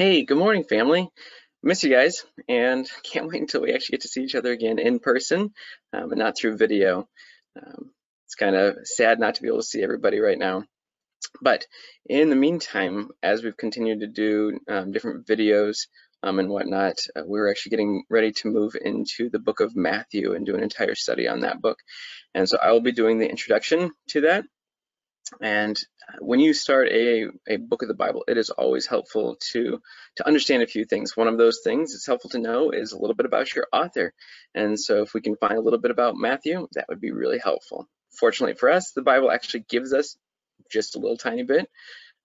Hey, good morning, family. Miss you guys, and can't wait until we actually get to see each other again in person um, and not through video. Um, it's kind of sad not to be able to see everybody right now. But in the meantime, as we've continued to do um, different videos um, and whatnot, uh, we're actually getting ready to move into the book of Matthew and do an entire study on that book. And so I will be doing the introduction to that and when you start a, a book of the Bible, it is always helpful to, to understand a few things. One of those things it's helpful to know is a little bit about your author. And so if we can find a little bit about Matthew, that would be really helpful. Fortunately for us, the Bible actually gives us just a little tiny bit.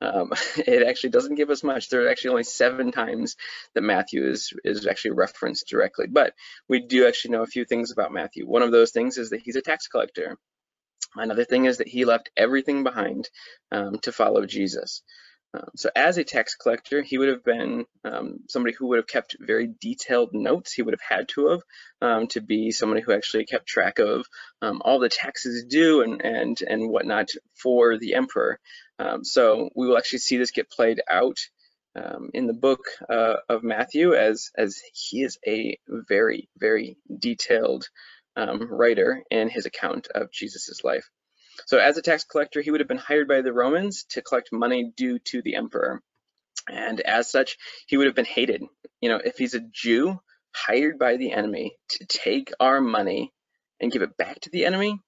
Um, it actually doesn't give us much. There are actually only seven times that Matthew is, is actually referenced directly, but we do actually know a few things about Matthew. One of those things is that he's a tax collector. Another thing is that he left everything behind um, to follow Jesus. Um, so as a tax collector, he would have been um, somebody who would have kept very detailed notes. He would have had to have um, to be somebody who actually kept track of um, all the taxes due and and and whatnot for the emperor. Um, so we will actually see this get played out um, in the book uh, of Matthew as as he is a very very detailed um, writer in his account of Jesus's life. So as a tax collector, he would have been hired by the Romans to collect money due to the emperor. And as such, he would have been hated. You know, if he's a Jew hired by the enemy to take our money and give it back to the enemy,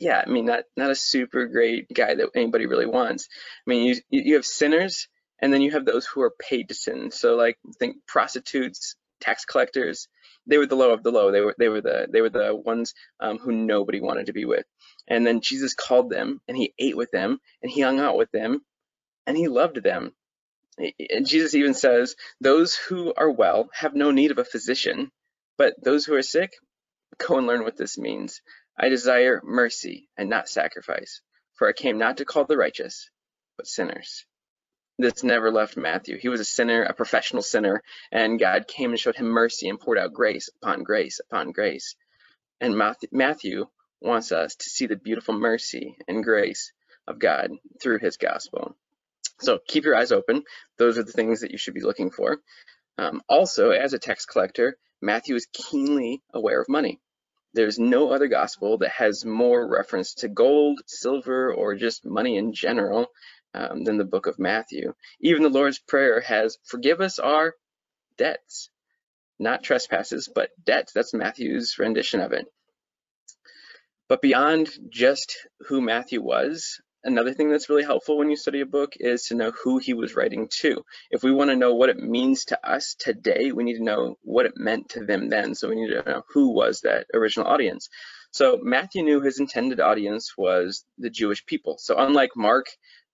yeah, I mean, not, not a super great guy that anybody really wants. I mean, you, you have sinners and then you have those who are paid to sin. So like think prostitutes, tax collectors, they were the low of the low. They were they were the they were the ones um, who nobody wanted to be with. And then Jesus called them, and he ate with them, and he hung out with them, and he loved them. And Jesus even says, "Those who are well have no need of a physician, but those who are sick, go and learn what this means. I desire mercy and not sacrifice, for I came not to call the righteous, but sinners." This never left Matthew. He was a sinner, a professional sinner, and God came and showed him mercy and poured out grace upon grace upon grace. And Matthew wants us to see the beautiful mercy and grace of God through his gospel. So keep your eyes open. Those are the things that you should be looking for. Um, also, as a tax collector, Matthew is keenly aware of money. There's no other gospel that has more reference to gold, silver, or just money in general um, than the book of Matthew. Even the Lord's Prayer has, forgive us our debts, not trespasses, but debts. That's Matthew's rendition of it. But beyond just who Matthew was, another thing that's really helpful when you study a book is to know who he was writing to. If we want to know what it means to us today, we need to know what it meant to them then. So we need to know who was that original audience. So Matthew knew his intended audience was the Jewish people. So unlike Mark,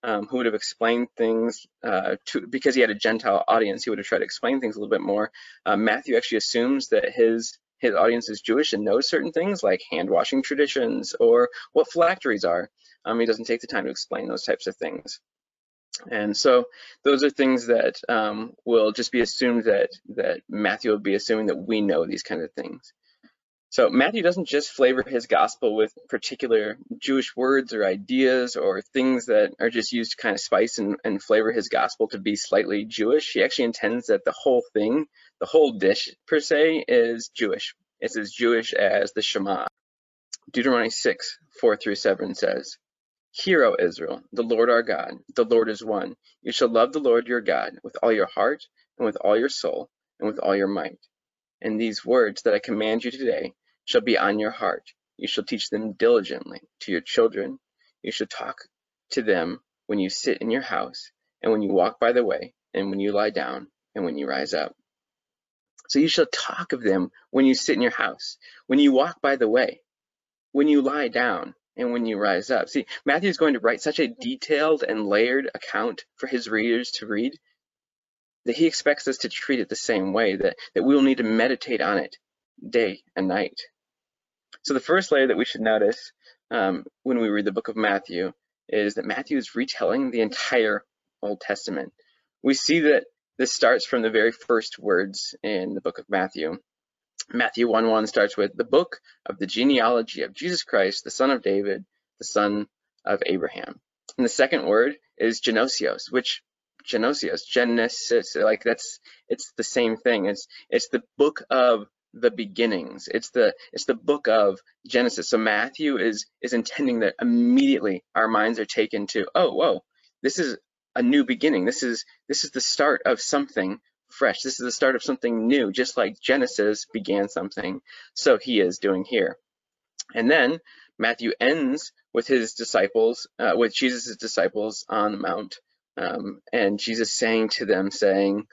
um, who would have explained things uh, to, because he had a Gentile audience, he would have tried to explain things a little bit more. Uh, Matthew actually assumes that his his audience is Jewish and knows certain things like hand washing traditions or what phylacteries are. Um, he doesn't take the time to explain those types of things. And so those are things that um, will just be assumed that that Matthew will be assuming that we know these kinds of things. So Matthew doesn't just flavor his gospel with particular Jewish words or ideas or things that are just used to kind of spice and, and flavor his gospel to be slightly Jewish. He actually intends that the whole thing, the whole dish per se, is Jewish. It's as Jewish as the Shema. Deuteronomy 6, 4 through 7 says, Hear, O Israel, the Lord our God, the Lord is one. You shall love the Lord your God with all your heart and with all your soul and with all your might. And these words that I command you today shall be on your heart. You shall teach them diligently to your children. You shall talk to them when you sit in your house, and when you walk by the way, and when you lie down, and when you rise up. So you shall talk of them when you sit in your house, when you walk by the way, when you lie down, and when you rise up. See, Matthew is going to write such a detailed and layered account for his readers to read that he expects us to treat it the same way, that, that we will need to meditate on it day and night. So the first layer that we should notice um, when we read the book of Matthew is that Matthew is retelling the entire Old Testament. We see that this starts from the very first words in the book of Matthew. Matthew 1 1 starts with the book of the genealogy of Jesus Christ, the son of David, the son of Abraham. And the second word is genosios, which Genosios, Genesis, like that's it's the same thing. It's it's the book of the beginnings. It's the it's the book of Genesis. So Matthew is is intending that immediately our minds are taken to, oh, whoa, this is a new beginning. This is this is the start of something fresh. This is the start of something new, just like Genesis began something. So he is doing here. And then Matthew ends with his disciples, uh, with Jesus' disciples on the mount, um, and Jesus saying to them, saying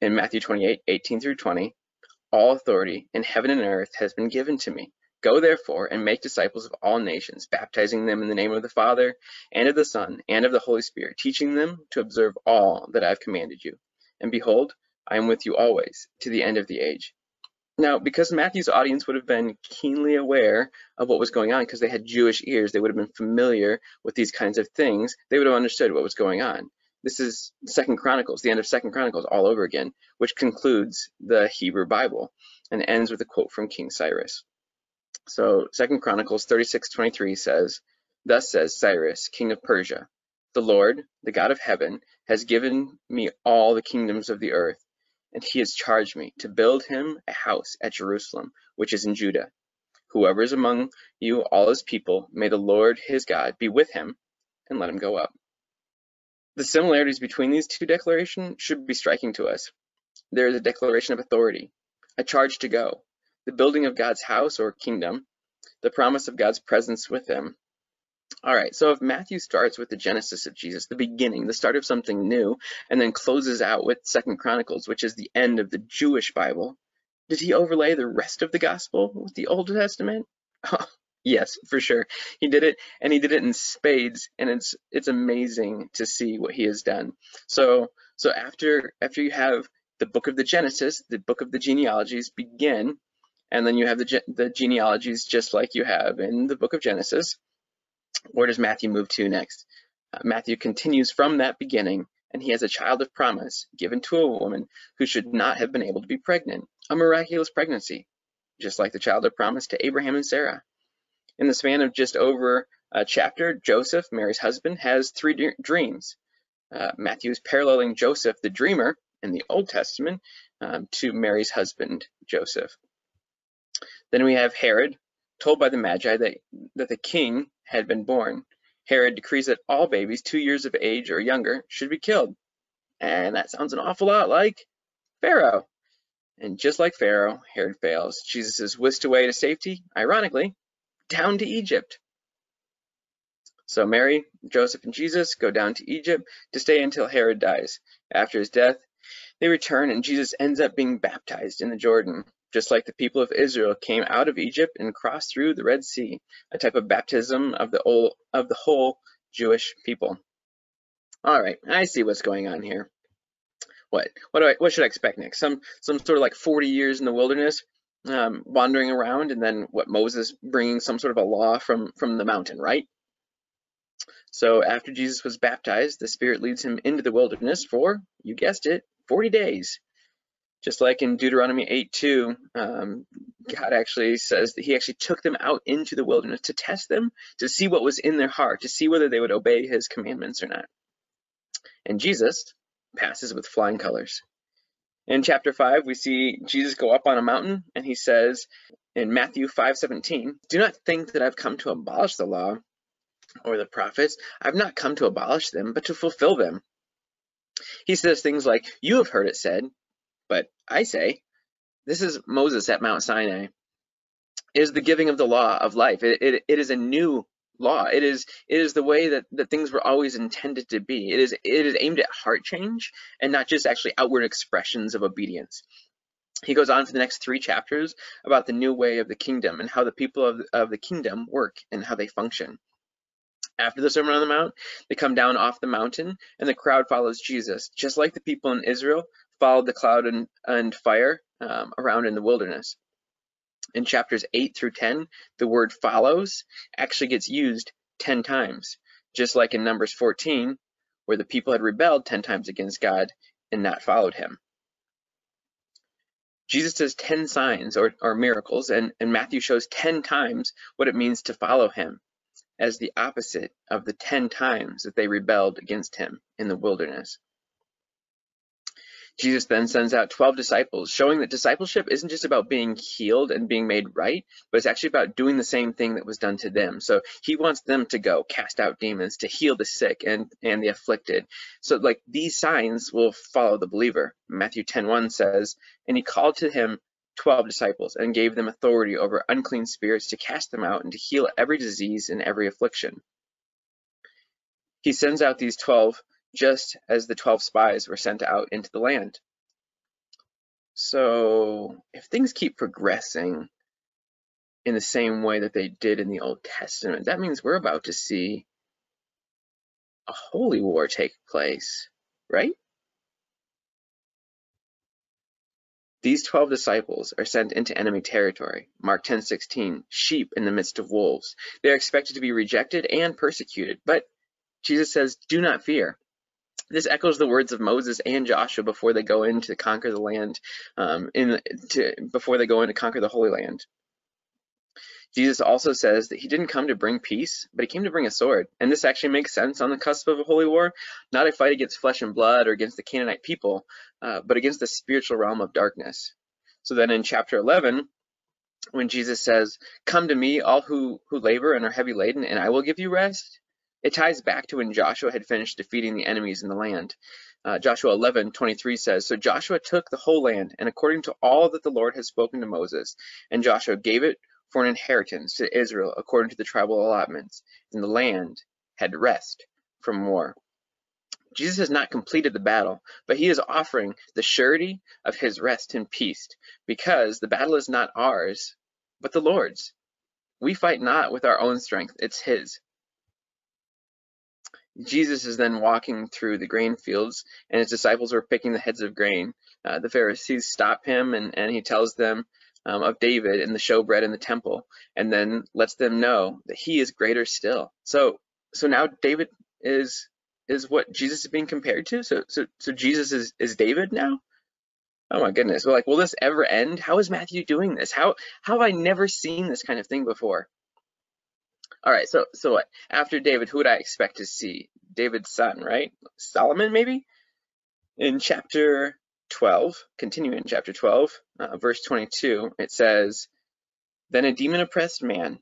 in Matthew 28, 18 through 20, all authority in heaven and earth has been given to me. Go therefore and make disciples of all nations, baptizing them in the name of the Father and of the Son and of the Holy Spirit, teaching them to observe all that I have commanded you. And behold, I am with you always to the end of the age. Now, because Matthew's audience would have been keenly aware of what was going on, because they had Jewish ears, they would have been familiar with these kinds of things, they would have understood what was going on. This is Second Chronicles, the end of Second Chronicles all over again, which concludes the Hebrew Bible and ends with a quote from King Cyrus. So Second Chronicles 36:23 says, Thus says Cyrus, king of Persia, the Lord, the God of heaven, has given me all the kingdoms of the earth, and he has charged me to build him a house at Jerusalem, which is in Judah. Whoever is among you, all his people, may the Lord his God be with him, and let him go up. The similarities between these two declarations should be striking to us. There is a declaration of authority, a charge to go, the building of God's house or kingdom, the promise of God's presence with him. All right, so if Matthew starts with the genesis of Jesus, the beginning, the start of something new, and then closes out with Second Chronicles, which is the end of the Jewish Bible, did he overlay the rest of the gospel with the Old Testament? Yes, for sure. He did it and he did it in spades and it's it's amazing to see what he has done. So so after after you have the book of the Genesis, the book of the genealogies begin and then you have the the genealogies just like you have in the book of Genesis. Where does Matthew move to next? Uh, Matthew continues from that beginning and he has a child of promise given to a woman who should not have been able to be pregnant, a miraculous pregnancy, just like the child of promise to Abraham and Sarah. In the span of just over a chapter, Joseph, Mary's husband, has three dreams. Uh, Matthew is paralleling Joseph, the dreamer, in the Old Testament um, to Mary's husband, Joseph. Then we have Herod, told by the Magi that, that the king had been born. Herod decrees that all babies two years of age or younger should be killed. And that sounds an awful lot like Pharaoh. And just like Pharaoh, Herod fails. Jesus is whisked away to safety, ironically, down to Egypt. So Mary, Joseph, and Jesus go down to Egypt to stay until Herod dies. After his death, they return and Jesus ends up being baptized in the Jordan, just like the people of Israel came out of Egypt and crossed through the Red Sea, a type of baptism of the whole, of the whole Jewish people. All right, I see what's going on here. What what do I what should I expect next? Some some sort of like 40 years in the wilderness um, wandering around, and then what Moses bringing some sort of a law from from the mountain, right? So after Jesus was baptized, the Spirit leads him into the wilderness for, you guessed it, 40 days. Just like in Deuteronomy 8:2, um, God actually says that He actually took them out into the wilderness to test them, to see what was in their heart, to see whether they would obey His commandments or not. And Jesus passes with flying colors. In chapter 5, we see Jesus go up on a mountain and he says in Matthew 5:17, "Do not think that I've come to abolish the law or the prophets. I've not come to abolish them, but to fulfill them." He says things like, "You have heard it said, but I say." This is Moses at Mount Sinai. It is the giving of the law of life. It, it, it is a new law. It is it is the way that, that things were always intended to be. It is it is aimed at heart change and not just actually outward expressions of obedience. He goes on for the next three chapters about the new way of the kingdom and how the people of, of the kingdom work and how they function. After the Sermon on the Mount, they come down off the mountain and the crowd follows Jesus, just like the people in Israel followed the cloud and, and fire um, around in the wilderness in chapters 8 through 10, the word follows actually gets used 10 times, just like in Numbers 14, where the people had rebelled 10 times against God and not followed him. Jesus does 10 signs or, or miracles, and, and Matthew shows 10 times what it means to follow him as the opposite of the 10 times that they rebelled against him in the wilderness. Jesus then sends out 12 disciples, showing that discipleship isn't just about being healed and being made right, but it's actually about doing the same thing that was done to them. So he wants them to go cast out demons, to heal the sick and, and the afflicted. So like these signs will follow the believer. Matthew 10:1 says, and he called to him 12 disciples and gave them authority over unclean spirits to cast them out and to heal every disease and every affliction. He sends out these 12 just as the 12 spies were sent out into the land. So if things keep progressing in the same way that they did in the Old Testament, that means we're about to see a holy war take place, right? These 12 disciples are sent into enemy territory. Mark 10:16, sheep in the midst of wolves. They are expected to be rejected and persecuted, but Jesus says, "Do not fear. This echoes the words of Moses and Joshua before they go in to conquer the land, um, in to, before they go in to conquer the Holy Land. Jesus also says that he didn't come to bring peace, but he came to bring a sword. And this actually makes sense on the cusp of a holy war, not a fight against flesh and blood or against the Canaanite people, uh, but against the spiritual realm of darkness. So then in chapter 11, when Jesus says, Come to me, all who, who labor and are heavy laden, and I will give you rest, it ties back to when Joshua had finished defeating the enemies in the land. Uh, Joshua 11, 23 says, So Joshua took the whole land, and according to all that the Lord had spoken to Moses, and Joshua gave it for an inheritance to Israel according to the tribal allotments, and the land had rest from war. Jesus has not completed the battle, but he is offering the surety of his rest and peace, because the battle is not ours, but the Lord's. We fight not with our own strength, it's his. Jesus is then walking through the grain fields, and his disciples are picking the heads of grain. Uh, the Pharisees stop him, and, and he tells them um, of David and the showbread in the temple, and then lets them know that he is greater still. So, so now David is is what Jesus is being compared to. So, so, so Jesus is is David now. Oh my goodness. Well, like, will this ever end? How is Matthew doing this? How how have I never seen this kind of thing before? All right, so so what? After David, who would I expect to see? David's son, right? Solomon, maybe? In chapter 12, continuing in chapter 12, uh, verse 22, it says, Then a demon-oppressed man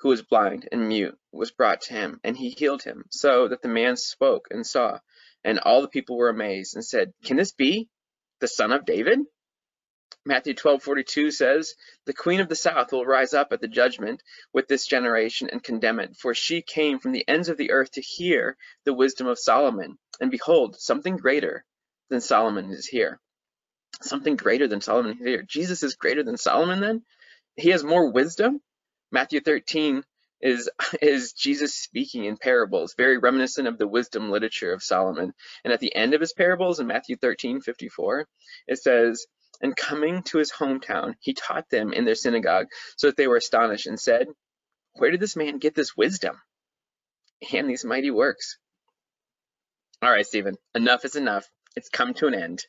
who was blind and mute was brought to him, and he healed him, so that the man spoke and saw. And all the people were amazed and said, Can this be the son of David? Matthew 12:42 says, "The queen of the south will rise up at the judgment with this generation and condemn it, for she came from the ends of the earth to hear the wisdom of Solomon. And behold, something greater than Solomon is here." Something greater than Solomon is here. Jesus is greater than Solomon then? He has more wisdom? Matthew 13 is is Jesus speaking in parables, very reminiscent of the wisdom literature of Solomon. And at the end of his parables in Matthew 13:54, it says, and coming to his hometown, he taught them in their synagogue, so that they were astonished and said, Where did this man get this wisdom and these mighty works? All right, Stephen, enough is enough. It's come to an end.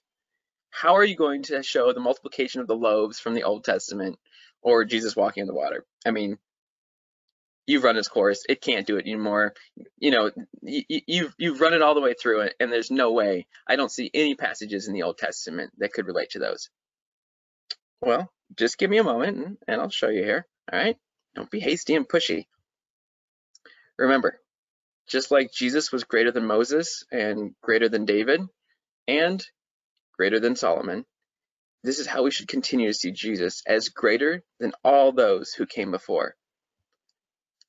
How are you going to show the multiplication of the loaves from the Old Testament or Jesus walking in the water? I mean, you've run this course. It can't do it anymore. You know, you, you've you've run it all the way through it, and there's no way. I don't see any passages in the Old Testament that could relate to those. Well, just give me a moment and I'll show you here. All right. Don't be hasty and pushy. Remember, just like Jesus was greater than Moses and greater than David and greater than Solomon, this is how we should continue to see Jesus as greater than all those who came before.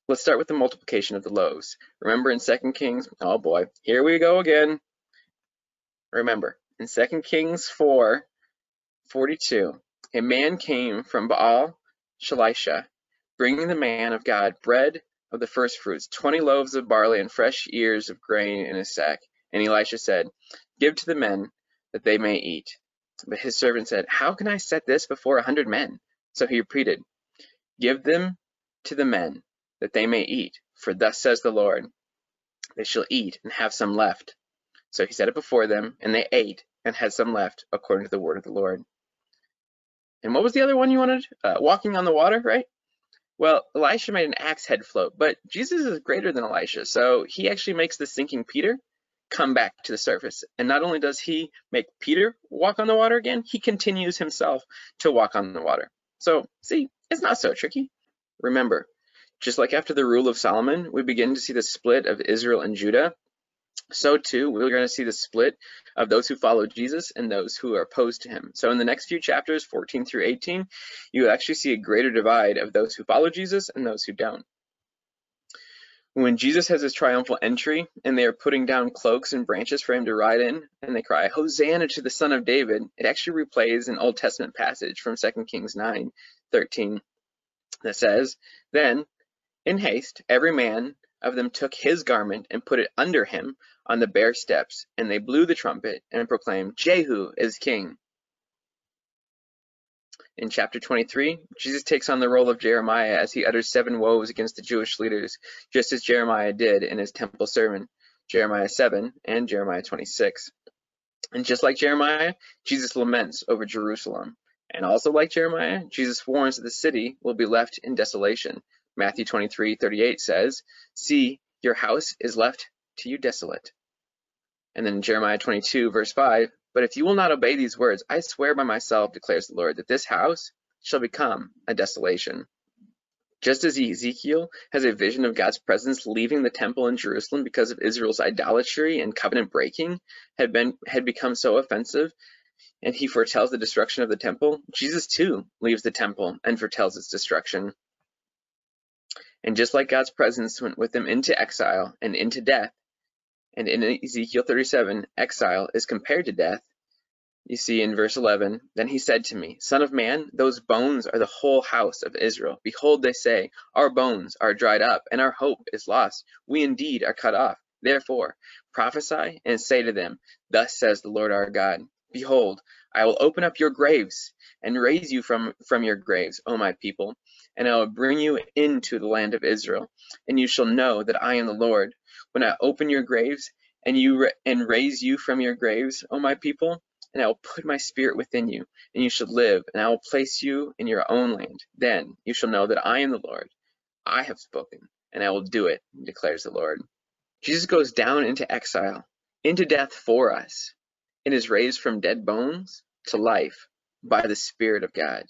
Let's start with the multiplication of the loaves. Remember in 2 Kings, oh boy, here we go again. Remember, in 2 Kings 4, 42, a man came from Baal Shalisha, bringing the man of God bread of the first fruits, twenty loaves of barley and fresh ears of grain in a sack. And Elisha said, Give to the men that they may eat. But his servant said, How can I set this before a hundred men? So he repeated, Give them to the men that they may eat, for thus says the Lord, They shall eat and have some left. So he set it before them, and they ate and had some left, according to the word of the Lord. And what was the other one you wanted? Uh, walking on the water, right? Well, Elisha made an axe head float, but Jesus is greater than Elisha, so he actually makes the sinking Peter come back to the surface. And not only does he make Peter walk on the water again, he continues himself to walk on the water. So, see, it's not so tricky. Remember, just like after the rule of Solomon, we begin to see the split of Israel and Judah. So too, we're going to see the split of those who follow Jesus and those who are opposed to him. So in the next few chapters, 14 through 18, you actually see a greater divide of those who follow Jesus and those who don't. When Jesus has his triumphal entry and they are putting down cloaks and branches for him to ride in, and they cry, Hosanna to the Son of David, it actually replays an Old Testament passage from 2 Kings 9 13 that says, Then, in haste, every man of them took his garment and put it under him on the bare steps, and they blew the trumpet and proclaimed, Jehu is king. In chapter 23, Jesus takes on the role of Jeremiah as he utters seven woes against the Jewish leaders, just as Jeremiah did in his temple sermon, Jeremiah 7 and Jeremiah 26. And just like Jeremiah, Jesus laments over Jerusalem. And also like Jeremiah, Jesus warns that the city will be left in desolation. Matthew 23, 38 says, See, your house is left to you desolate. And then Jeremiah 22, verse 5, but if you will not obey these words, I swear by myself, declares the Lord, that this house shall become a desolation. Just as Ezekiel has a vision of God's presence leaving the temple in Jerusalem because of Israel's idolatry and covenant breaking had been had become so offensive, and he foretells the destruction of the temple, Jesus too leaves the temple and foretells its destruction. And just like God's presence went with them into exile and into death, and in Ezekiel 37, exile is compared to death. You see in verse 11, Then he said to me, Son of man, those bones are the whole house of Israel. Behold, they say, Our bones are dried up, and our hope is lost. We indeed are cut off. Therefore, prophesy and say to them, Thus says the Lord our God, Behold, I will open up your graves and raise you from, from your graves, O my people, and I will bring you into the land of Israel, and you shall know that I am the Lord when I open your graves and you and raise you from your graves, O my people, and I will put my spirit within you, and you shall live, and I will place you in your own land. Then you shall know that I am the Lord. I have spoken, and I will do it, declares the Lord. Jesus goes down into exile, into death for us, and is raised from dead bones to life by the Spirit of God.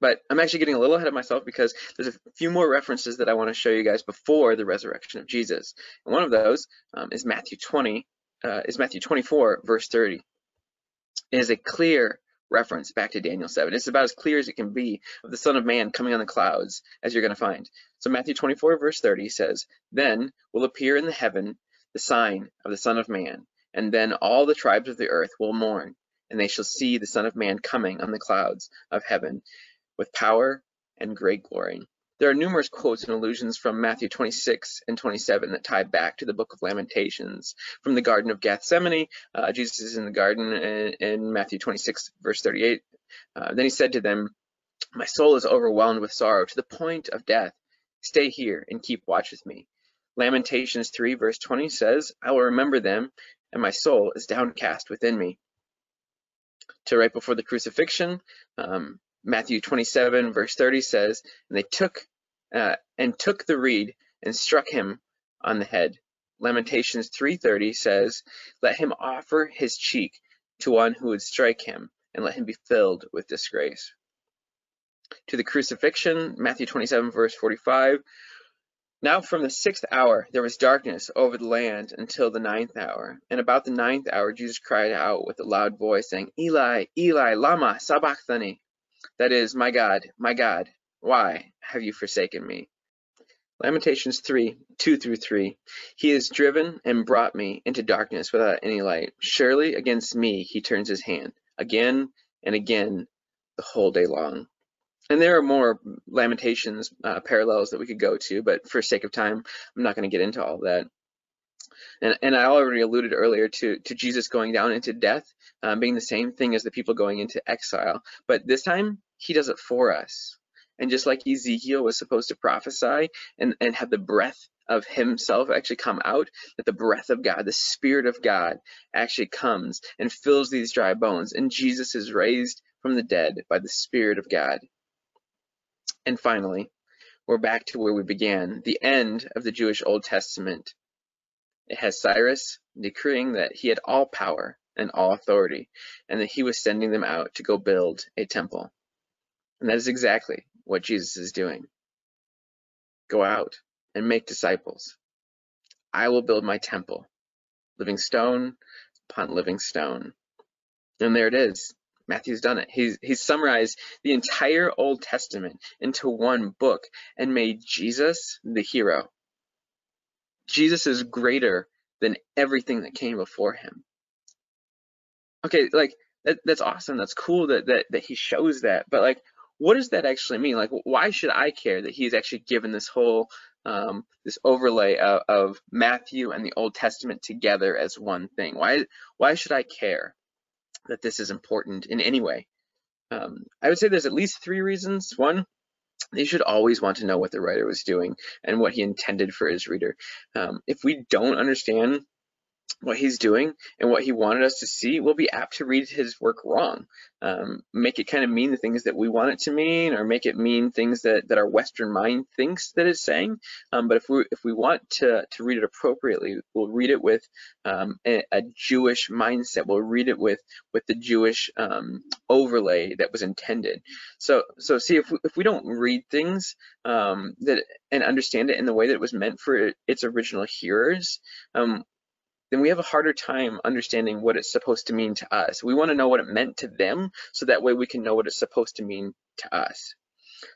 But I'm actually getting a little ahead of myself because there's a few more references that I want to show you guys before the resurrection of Jesus. And one of those um, is Matthew 20, uh, is Matthew 24, verse 30. It is a clear reference back to Daniel 7. It's about as clear as it can be of the Son of Man coming on the clouds, as you're going to find. So Matthew 24, verse 30 says, Then will appear in the heaven the sign of the Son of Man, and then all the tribes of the earth will mourn, and they shall see the Son of Man coming on the clouds of heaven with power and great glory. There are numerous quotes and allusions from Matthew 26 and 27 that tie back to the book of Lamentations. From the Garden of Gethsemane, uh, Jesus is in the garden in, in Matthew 26, verse 38. Uh, then he said to them, My soul is overwhelmed with sorrow to the point of death. Stay here and keep watch with me. Lamentations 3, verse 20 says, I will remember them, and my soul is downcast within me. To right before the crucifixion, um, Matthew 27 verse 30 says, and they took uh, and took the reed and struck him on the head. Lamentations 3:30 says, let him offer his cheek to one who would strike him and let him be filled with disgrace. To the crucifixion, Matthew 27 verse 45, now from the sixth hour there was darkness over the land until the ninth hour. And about the ninth hour Jesus cried out with a loud voice, saying, Eli, Eli, lama sabachthani, that is, my God, my God, why have you forsaken me? Lamentations 3, 2 through 3. He has driven and brought me into darkness without any light. Surely against me he turns his hand, again and again the whole day long. And there are more Lamentations uh, parallels that we could go to, but for sake of time, I'm not going to get into all that. And, and I already alluded earlier to, to Jesus going down into death um, being the same thing as the people going into exile. But this time, he does it for us. And just like Ezekiel was supposed to prophesy and, and have the breath of himself actually come out, that the breath of God, the Spirit of God actually comes and fills these dry bones. And Jesus is raised from the dead by the Spirit of God. And finally, we're back to where we began, the end of the Jewish Old Testament It has Cyrus decreeing that he had all power and all authority, and that he was sending them out to go build a temple. And that is exactly what Jesus is doing. Go out and make disciples. I will build my temple, living stone upon living stone. And there it is. Matthew's done it. He's, he's summarized the entire Old Testament into one book and made Jesus the hero. Jesus is greater than everything that came before him. Okay, like that, that's awesome. That's cool that, that that he shows that. But like, what does that actually mean? Like, why should I care that he's actually given this whole um, this overlay of, of Matthew and the Old Testament together as one thing? Why why should I care that this is important in any way? Um, I would say there's at least three reasons. One, they should always want to know what the writer was doing and what he intended for his reader. Um, if we don't understand what he's doing and what he wanted us to see, we'll be apt to read his work wrong. Um, make it kind of mean the things that we want it to mean, or make it mean things that, that our Western mind thinks that it's saying. Um, but if we if we want to to read it appropriately, we'll read it with um, a, a, Jewish mindset. We'll read it with with the Jewish um, overlay that was intended. So so see if we, if we don't read things um, that and understand it in the way that it was meant for its original hearers, um, then we have a harder time understanding what it's supposed to mean to us. We want to know what it meant to them so that way we can know what it's supposed to mean to us.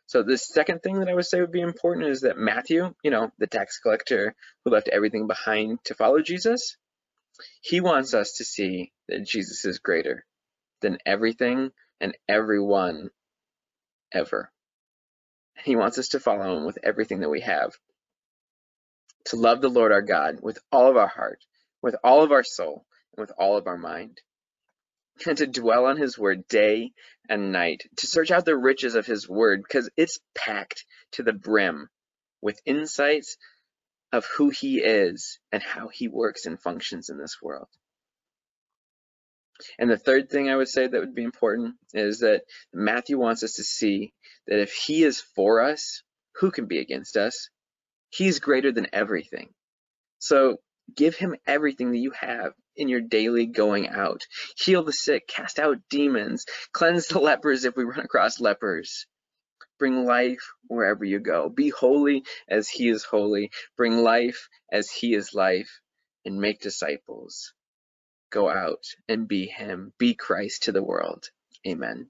So the second thing that I would say would be important is that Matthew, you know, the tax collector who left everything behind to follow Jesus, he wants us to see that Jesus is greater than everything and everyone ever. He wants us to follow him with everything that we have. To love the Lord our God with all of our heart, with all of our soul and with all of our mind, and to dwell on his word day and night, to search out the riches of his word, because it's packed to the brim with insights of who he is and how he works and functions in this world. And the third thing I would say that would be important is that Matthew wants us to see that if he is for us, who can be against us? He's greater than everything. So Give him everything that you have in your daily going out. Heal the sick, cast out demons, cleanse the lepers if we run across lepers. Bring life wherever you go. Be holy as he is holy. Bring life as he is life and make disciples. Go out and be him. Be Christ to the world. Amen.